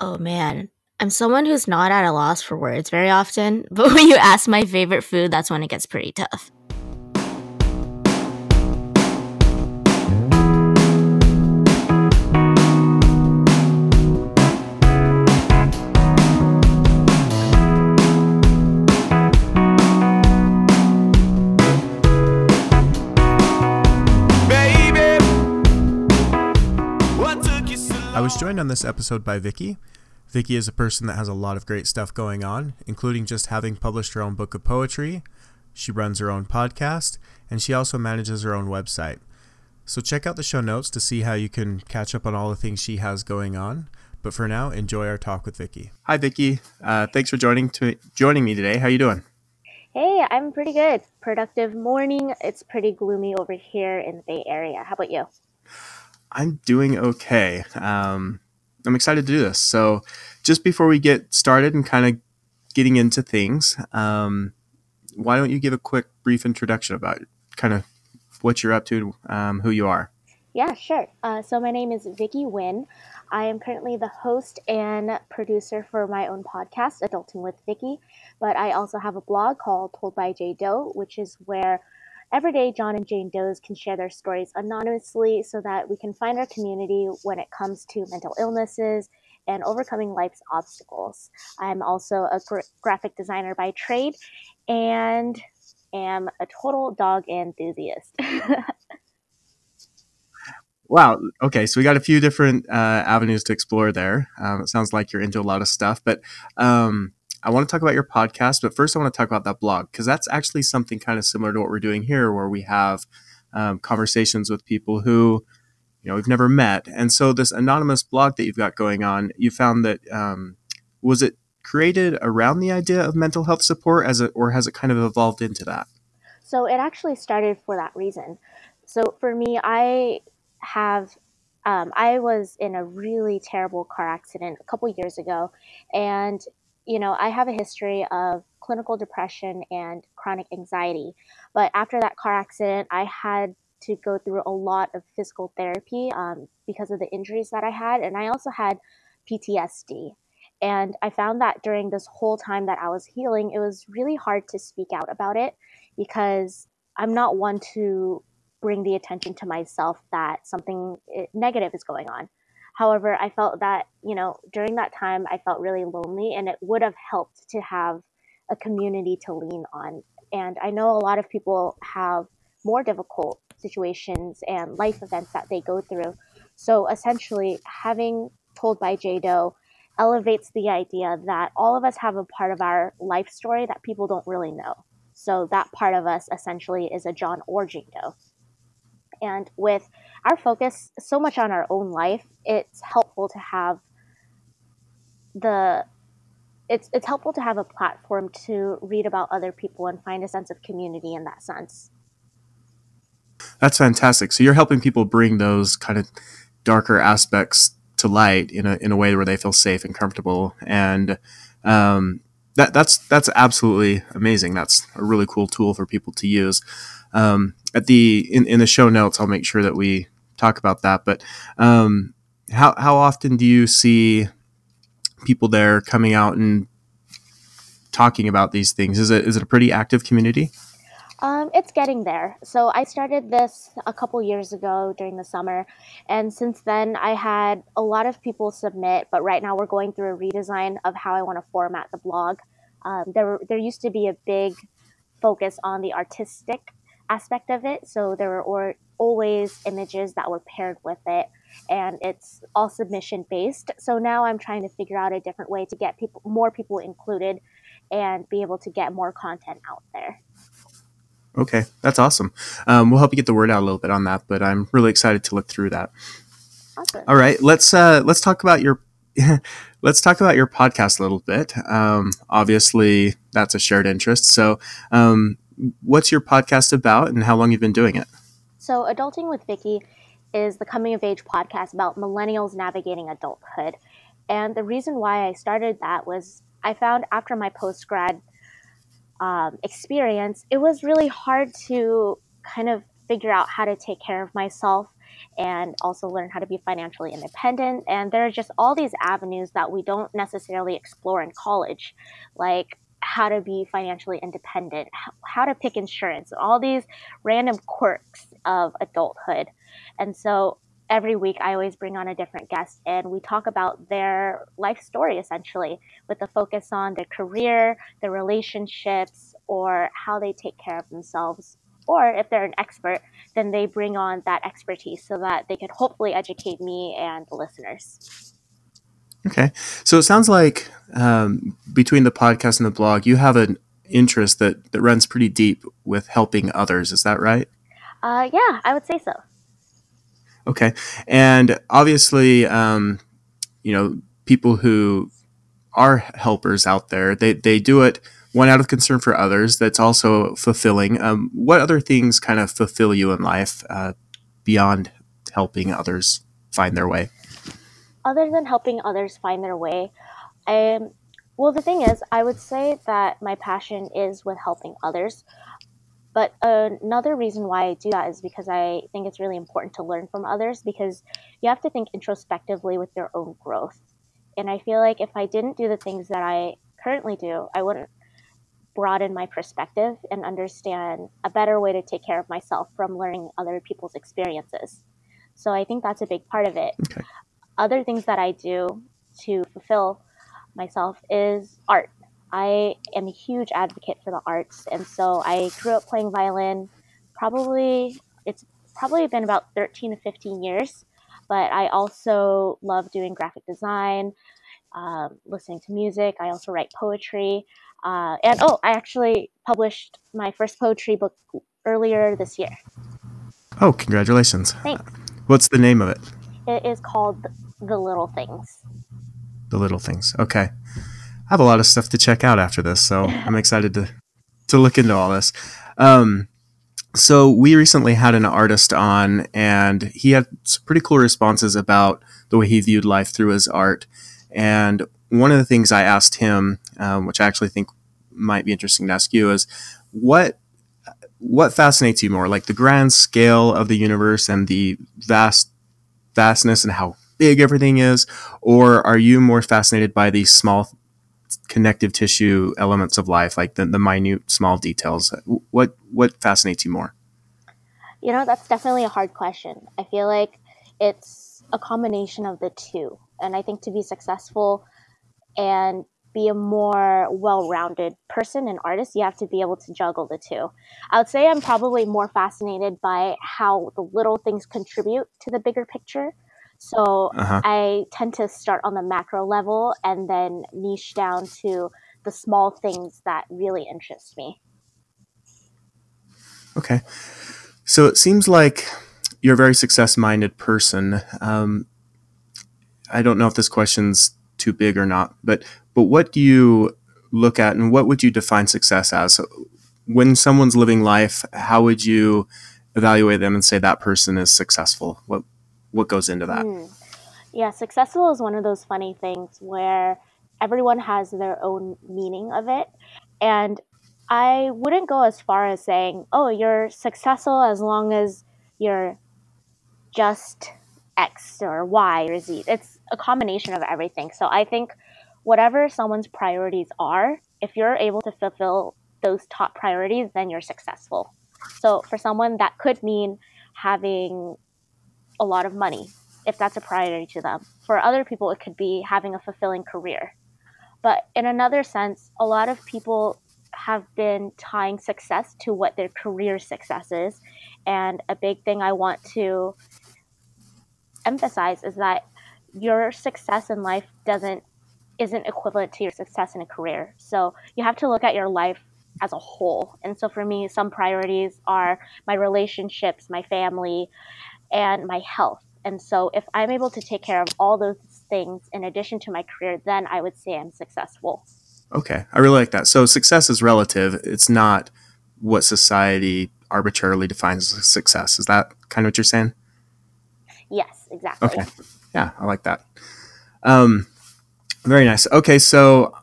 Oh man, I'm someone who's not at a loss for words very often, but when you ask my favorite food, that's when it gets pretty tough. Joined on this episode by Vicky. Vicky is a person that has a lot of great stuff going on, including just having published her own book of poetry. She runs her own podcast, and she also manages her own website. So check out the show notes to see how you can catch up on all the things she has going on. But for now, enjoy our talk with Vicky. Hi, Vicky. Uh, thanks for joining to joining me today. How are you doing? Hey, I'm pretty good. Productive morning. It's pretty gloomy over here in the Bay Area. How about you? I'm doing okay. Um, I'm excited to do this. So, just before we get started and kind of getting into things, um, why don't you give a quick, brief introduction about kind of what you're up to, um, who you are? Yeah, sure. Uh, so, my name is Vicky Nguyen. I am currently the host and producer for my own podcast, Adulting with Vicky. But I also have a blog called Told by J Doe, which is where Every day, John and Jane Does can share their stories anonymously so that we can find our community when it comes to mental illnesses and overcoming life's obstacles. I'm also a gra- graphic designer by trade and am a total dog enthusiast. wow. Okay. So we got a few different uh, avenues to explore there. Um, it sounds like you're into a lot of stuff, but um, I want to talk about your podcast, but first I want to talk about that blog because that's actually something kind of similar to what we're doing here, where we have um, conversations with people who, you know, we've never met. And so this anonymous blog that you've got going on, you found that um, was it created around the idea of mental health support as it, or has it kind of evolved into that? So it actually started for that reason. So for me, I have um, I was in a really terrible car accident a couple years ago, and you know, I have a history of clinical depression and chronic anxiety. But after that car accident, I had to go through a lot of physical therapy um, because of the injuries that I had. And I also had PTSD. And I found that during this whole time that I was healing, it was really hard to speak out about it because I'm not one to bring the attention to myself that something eh, negative is going on. However, I felt that, you know, during that time, I felt really lonely and it would have helped to have a community to lean on. And I know a lot of people have more difficult situations and life events that they go through. So essentially, having Told by J Doe elevates the idea that all of us have a part of our life story that people don't really know. So that part of us essentially is a John or Jane Doe. And with our focus so much on our own life, it's helpful to have the it's it's helpful to have a platform to read about other people and find a sense of community in that sense. That's fantastic. So you're helping people bring those kind of darker aspects to light in a in a way where they feel safe and comfortable, and um, that that's that's absolutely amazing. That's a really cool tool for people to use. Um, at the in, in the show notes, I'll make sure that we talk about that. But um, how how often do you see people there coming out and talking about these things? Is it is it a pretty active community? Um, it's getting there. So I started this a couple years ago during the summer, and since then I had a lot of people submit. But right now we're going through a redesign of how I want to format the blog. Um, there there used to be a big focus on the artistic aspect of it. So there were or, always images that were paired with it, and it's all submission based. So now I'm trying to figure out a different way to get people, more people included, and be able to get more content out there. Okay, that's awesome. Um, we'll help you get the word out a little bit on that, but I'm really excited to look through that. Awesome. All right, let's uh, let's talk about your let's talk about your podcast a little bit. Um, obviously, that's a shared interest. So, um, what's your podcast about and how long you've been doing it? So, Adulting with Vicky is the coming of age podcast about millennials navigating adulthood. And the reason why I started that was I found after my post grad um, experience, it was really hard to kind of figure out how to take care of myself and also learn how to be financially independent. And there are just all these avenues that we don't necessarily explore in college, like how to be financially independent, how to pick insurance, all these random quirks of adulthood. And so every week I always bring on a different guest and we talk about their life story essentially with a focus on their career, their relationships, or how they take care of themselves. Or if they're an expert, then they bring on that expertise so that they could hopefully educate me and the listeners. Okay. So it sounds like um, between the podcast and the blog, you have an interest that, that runs pretty deep with helping others. Is that right? Uh, yeah, I would say so. Okay. And obviously, um, you know, people who are helpers out there, they, they do it one out of concern for others. That's also fulfilling. Um, what other things kind of fulfill you in life uh, beyond helping others find their way? Other than helping others find their way, I well, the thing is, I would say that my passion is with helping others. But another reason why I do that is because I think it's really important to learn from others because you have to think introspectively with your own growth. And I feel like if I didn't do the things that I currently do, I wouldn't broaden my perspective and understand a better way to take care of myself from learning other people's experiences. So I think that's a big part of it. Okay. Other things that I do to fulfill myself is art. I am a huge advocate for the arts, and so I grew up playing violin. Probably it's probably been about 13 to 15 years, but I also love doing graphic design, um, listening to music. I also write poetry, uh, and oh, I actually published my first poetry book earlier this year. Oh, congratulations! Thanks. What's the name of it? It is called The Little Things. The Little Things. Okay. I have a lot of stuff to check out after this, so I'm excited to to look into all this. Um, so we recently had an artist on, and he had some pretty cool responses about the way he viewed life through his art. And one of the things I asked him, um, which I actually think might be interesting to ask you, is what what fascinates you more, like the grand scale of the universe and the vast vastness and how big everything is, or are you more fascinated by the small connective tissue elements of life, like the, the minute small details? What what fascinates you more? You know, that's definitely a hard question. I feel like it's a combination of the two. And I think to be successful and be a more well-rounded person and artist, you have to be able to juggle the two. I would say I'm probably more fascinated by how the little things contribute to the bigger picture so uh-huh. I tend to start on the macro level and then niche down to the small things that really interest me. Okay. So it seems like you're a very success minded person. Um, I don't know if this question's too big or not, but but what do you look at and what would you define success as? When someone's living life, how would you evaluate them and say that person is successful? What what goes into that? Mm. Yeah, successful is one of those funny things where everyone has their own meaning of it. And I wouldn't go as far as saying, oh, you're successful as long as you're just X or Y or Z. It's a combination of everything. So I think whatever someone's priorities are, if you're able to fulfill those top priorities, then you're successful. So for someone, that could mean having a lot of money if that's a priority to them. For other people, it could be having a fulfilling career. But in another sense, a lot of people have been tying success to what their career success is. And a big thing I want to emphasize is that your success in life doesn't isn't equivalent to your success in a career. So you have to look at your life as a whole. And so for me, some priorities are my relationships, my family, and my health. And so if I'm able to take care of all those things in addition to my career, then I would say I'm successful. Okay. I really like that. So success is relative. It's not what society arbitrarily defines as success. Is that kind of what you're saying? Yes, exactly. Okay. Yeah, I like that. Um, very nice. Okay, so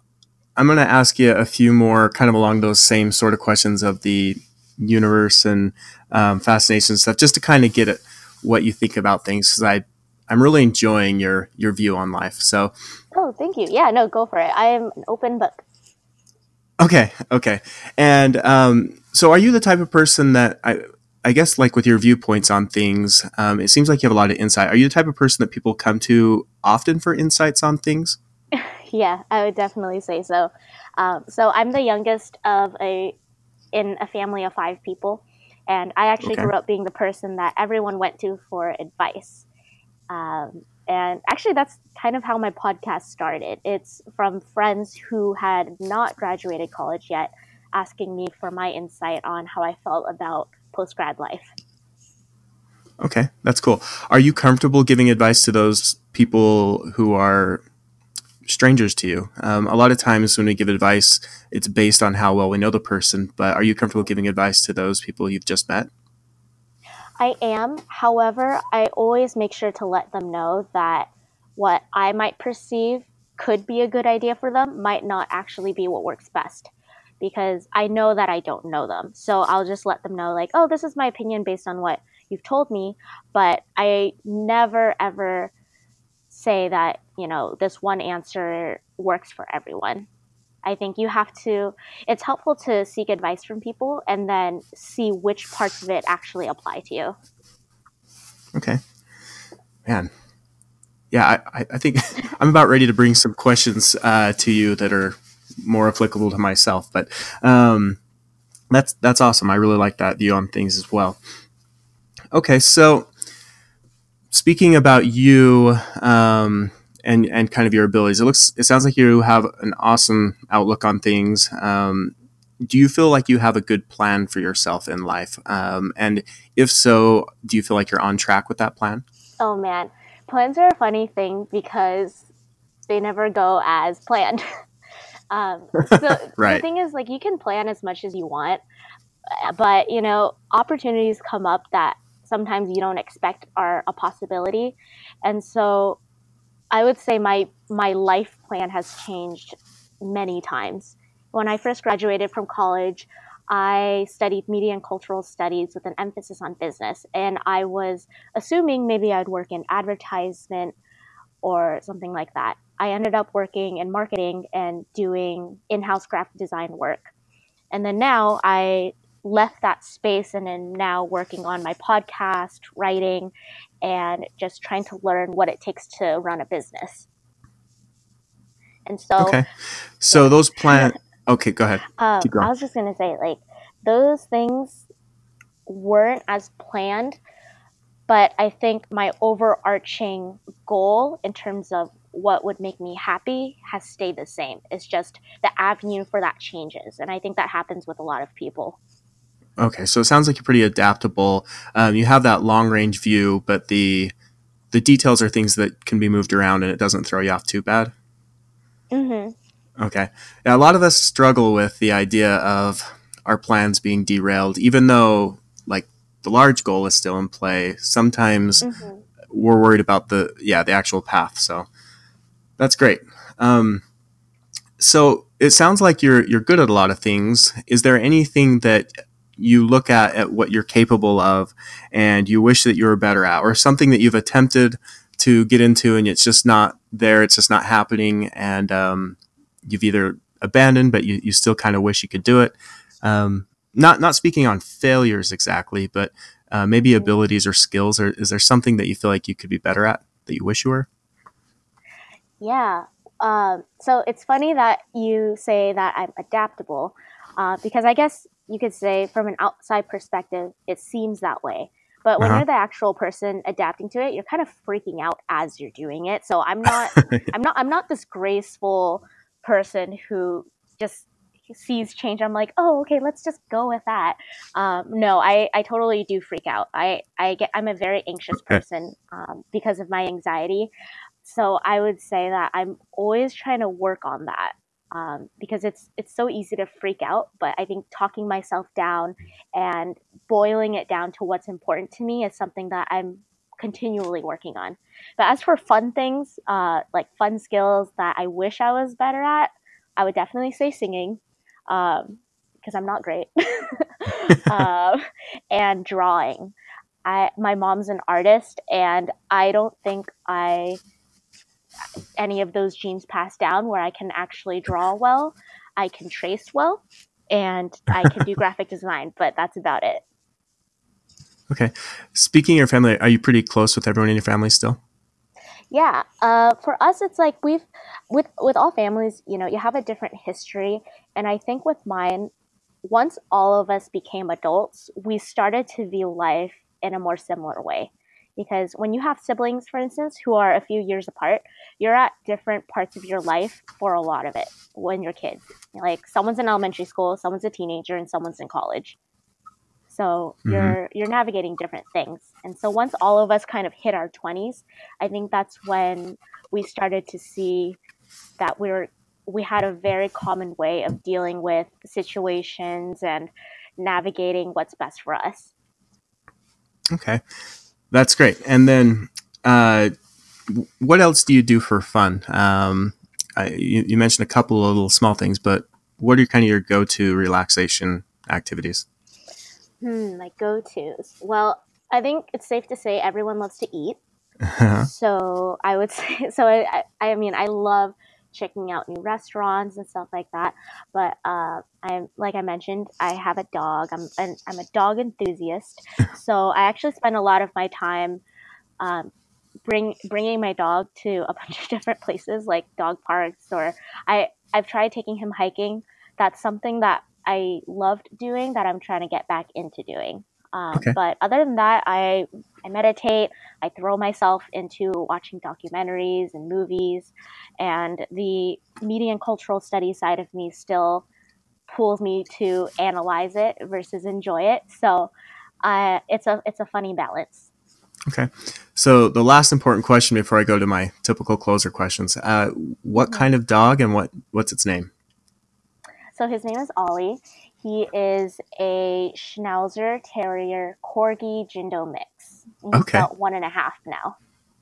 I'm going to ask you a few more kind of along those same sort of questions of the universe and um, fascination stuff, just to kind of get it what you think about things because I I'm really enjoying your your view on life. So, oh, thank you. Yeah, no, go for it. I am an open book. Okay, okay. And um, so, are you the type of person that I I guess like with your viewpoints on things, um, it seems like you have a lot of insight. Are you the type of person that people come to often for insights on things? yeah, I would definitely say so. Um, so I'm the youngest of a in a family of five people, and I actually okay. grew up being the person that everyone went to for advice. Um, and actually, that's kind of how my podcast started. It's from friends who had not graduated college yet, asking me for my insight on how I felt about post grad life. Okay, that's cool. Are you comfortable giving advice to those people who are strangers to you? Um, a lot of times when we give advice, it's based on how well we know the person, but are you comfortable giving advice to those people you've just met? I am. However, I always make sure to let them know that what I might perceive could be a good idea for them might not actually be what works best because I know that I don't know them. So I'll just let them know, like, oh, this is my opinion based on what you've told me. But I never ever say that, you know, this one answer works for everyone. I think you have to, it's helpful to seek advice from people and then see which parts of it actually apply to you. Okay. Man. Yeah, I, I think I'm about ready to bring some questions uh, to you that are more applicable to myself. But um, that's that's awesome. I really like that view on things as well. Okay, so speaking about you um, and and kind of your abilities, it looks it sounds like you have an awesome outlook on things. Um, do you feel like you have a good plan for yourself in life? Um, and if so, do you feel like you're on track with that plan? Oh man, plans are a funny thing because they never go as planned. Um, so right. the thing is, like, you can plan as much as you want, but you know, opportunities come up that sometimes you don't expect are a possibility, and so I would say my my life plan has changed many times. When I first graduated from college, I studied media and cultural studies with an emphasis on business, and I was assuming maybe I'd work in advertisement or something like that. I ended up working in marketing and doing in house graphic design work. And then now I left that space and am now working on my podcast, writing, and just trying to learn what it takes to run a business. And so, okay. So yeah. those plans. Okay, go ahead. Um, I was just gonna say, like, those things weren't as planned, but I think my overarching goal in terms of what would make me happy has stayed the same. It's just the avenue for that changes. And I think that happens with a lot of people. Okay, so it sounds like you're pretty adaptable. Um, you have that long range view, but the the details are things that can be moved around, and it doesn't throw you off too bad. Mm-hmm. Okay, yeah, a lot of us struggle with the idea of our plans being derailed, even though like the large goal is still in play. Sometimes mm-hmm. we're worried about the yeah the actual path. So that's great. Um, so it sounds like you're you're good at a lot of things. Is there anything that you look at at what you're capable of and you wish that you were better at, or something that you've attempted to get into and it's just not there, it's just not happening, and um, you've either abandoned, but you, you still kind of wish you could do it. Um, not not speaking on failures exactly, but uh, maybe abilities or skills, or is there something that you feel like you could be better at that you wish you were? Yeah. Um, so it's funny that you say that I'm adaptable uh, because I guess you could say from an outside perspective, it seems that way. But when uh-huh. you're the actual person adapting to it, you're kind of freaking out as you're doing it. So I'm not, I'm not, I'm not this graceful person who just sees change. I'm like, oh, okay, let's just go with that. Um, no, I, I totally do freak out. I, I get, I'm a very anxious person um, because of my anxiety. So I would say that I'm always trying to work on that um, because it's it's so easy to freak out. But I think talking myself down and boiling it down to what's important to me is something that I'm continually working on. But as for fun things, uh, like fun skills that I wish I was better at, I would definitely say singing because um, I'm not great, uh, and drawing. I my mom's an artist, and I don't think I any of those genes passed down where I can actually draw well, I can trace well, and I can do graphic design, but that's about it. Okay. Speaking of your family, are you pretty close with everyone in your family still? Yeah. Uh, for us, it's like we've with with all families, you know, you have a different history, and I think with mine, once all of us became adults, we started to view life in a more similar way. Because when you have siblings, for instance, who are a few years apart, you're at different parts of your life for a lot of it when you're kids. Like someone's in elementary school, someone's a teenager, and someone's in college. So mm-hmm. you're you're navigating different things. And so once all of us kind of hit our 20s, I think that's when we started to see that we were we had a very common way of dealing with situations and navigating what's best for us. Okay. That's great. And then uh, what else do you do for fun? Um, I, you, you, mentioned a couple of little small things, but what are kind of your go-to relaxation activities? Hmm, my go-tos. Well, I think it's safe to say everyone loves to eat. so I would say, so I, I, I, mean, I love checking out new restaurants and stuff like that. But uh, I'm like I mentioned, I have a dog. I'm an, I'm a dog enthusiast. so I actually spend a lot of my time um, bring bringing my dog to a bunch of different places like dog parks or I I've tried taking him hiking. That's something that I loved doing that I'm trying to get back into doing. Um, okay. But other than that, I I meditate. I throw myself into watching documentaries and movies, and the media and cultural studies side of me still pulls me to analyze it versus enjoy it. So uh, it's a it's a funny balance. Okay. So the last important question before I go to my typical closer questions: uh, What mm-hmm. kind of dog and what what's its name? So his name is Ollie. He is a Schnauzer Terrier Corgi Jindo mix. He's okay. about one and a half now.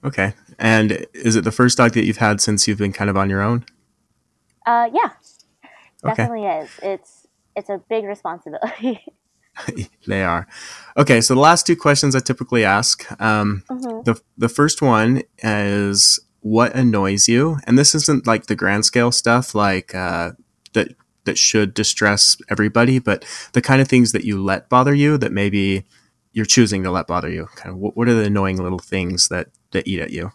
Okay. And is it the first dog that you've had since you've been kind of on your own? Uh, yeah, definitely okay. is. It's it's a big responsibility. they are. Okay, so the last two questions I typically ask. Um, mm-hmm. The the first one is what annoys you, and this isn't like the grand scale stuff, like uh, that that should distress everybody, but the kind of things that you let bother you that maybe you're choosing to let bother you. Kind of what, what are the annoying little things that that eat at you?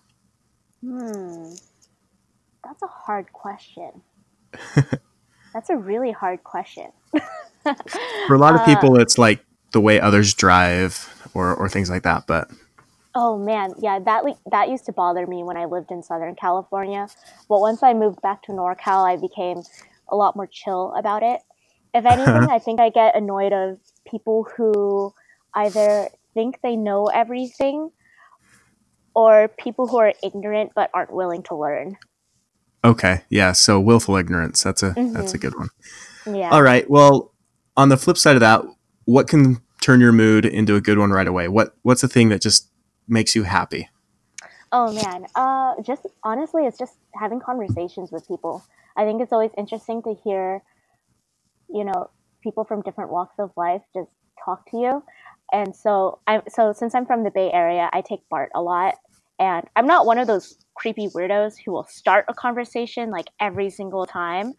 Hmm, that's a hard question. that's a really hard question. For a lot of people, uh, it's like the way others drive or or things like that, but. Oh man, yeah, that that used to bother me when I lived in Southern California. But once I moved back to NorCal, I became a lot more chill about it. If anything, I think I get annoyed of people who either think they know everything or people who are ignorant but aren't willing to learn. Okay, yeah, so willful ignorance. That's a mm-hmm. that's a good one. Yeah. All right. Well, on the flip side of that, what can turn your mood into a good one right away? What what's the thing that just makes you happy? Oh man, uh, just honestly, it's just having conversations with people. I think it's always interesting to hear, you know, people from different walks of life just talk to you. And so I'm so since I'm from the Bay Area, I take BART a lot. And I'm not one of those creepy weirdos who will start a conversation like every single time,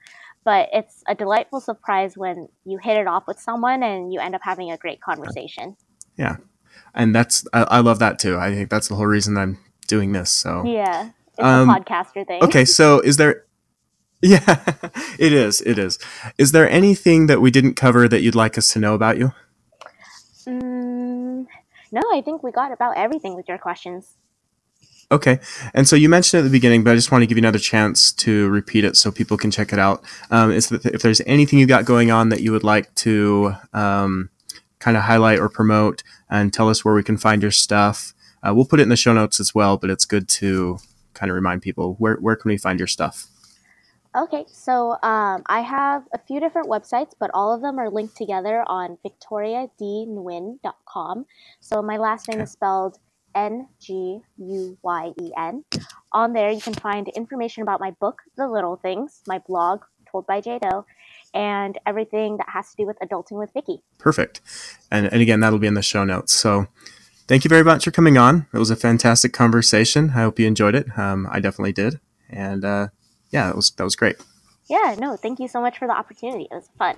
but it's a delightful surprise when you hit it off with someone and you end up having a great conversation. Yeah. And that's I, I love that too. I think that's the whole reason I'm doing this. So Yeah. It's um, a podcaster thing. Okay, so is there yeah, it is. It is. Is there anything that we didn't cover that you'd like us to know about you? Mm, no, I think we got about everything with your questions. Okay. And so you mentioned at the beginning, but I just want to give you another chance to repeat it so people can check it out. Um, is that if there's anything you've got going on that you would like to um, kind of highlight or promote and tell us where we can find your stuff, uh, we'll put it in the show notes as well, but it's good to kind of remind people where, where can we find your stuff? Okay, so um, I have a few different websites, but all of them are linked together on victoriadnguyen.com. So my last name okay. is spelled N G U Y E N. On there, you can find information about my book, The Little Things, my blog, Told by J Doe, and everything that has to do with adulting with Vicky. Perfect. And, and again, that'll be in the show notes. So thank you very much for coming on. It was a fantastic conversation. I hope you enjoyed it. Um, I definitely did, and uh, yeah, that was that was great. Yeah, no, thank you so much for the opportunity. It was fun.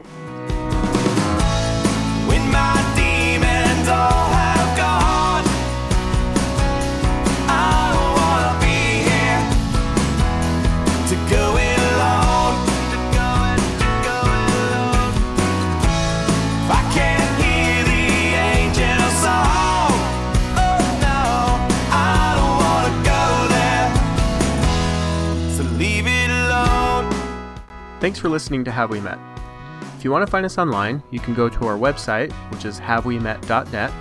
Thanks for listening to Have We Met. If you want to find us online, you can go to our website, which is havewemet.net.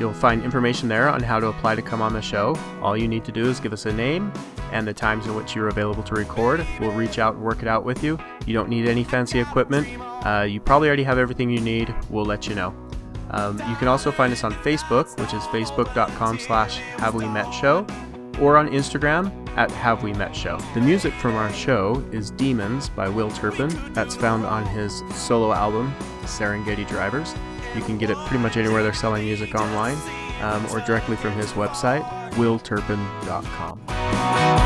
You'll find information there on how to apply to come on the show. All you need to do is give us a name and the times in which you're available to record. We'll reach out and work it out with you. You don't need any fancy equipment. Uh, you probably already have everything you need. We'll let you know. Um, you can also find us on Facebook, which is facebook.com slash havewemet or on Instagram at Have We Met Show. The music from our show is Demons by Will Turpin. That's found on his solo album, Serengeti Drivers. You can get it pretty much anywhere they're selling music online um, or directly from his website, willturpin.com.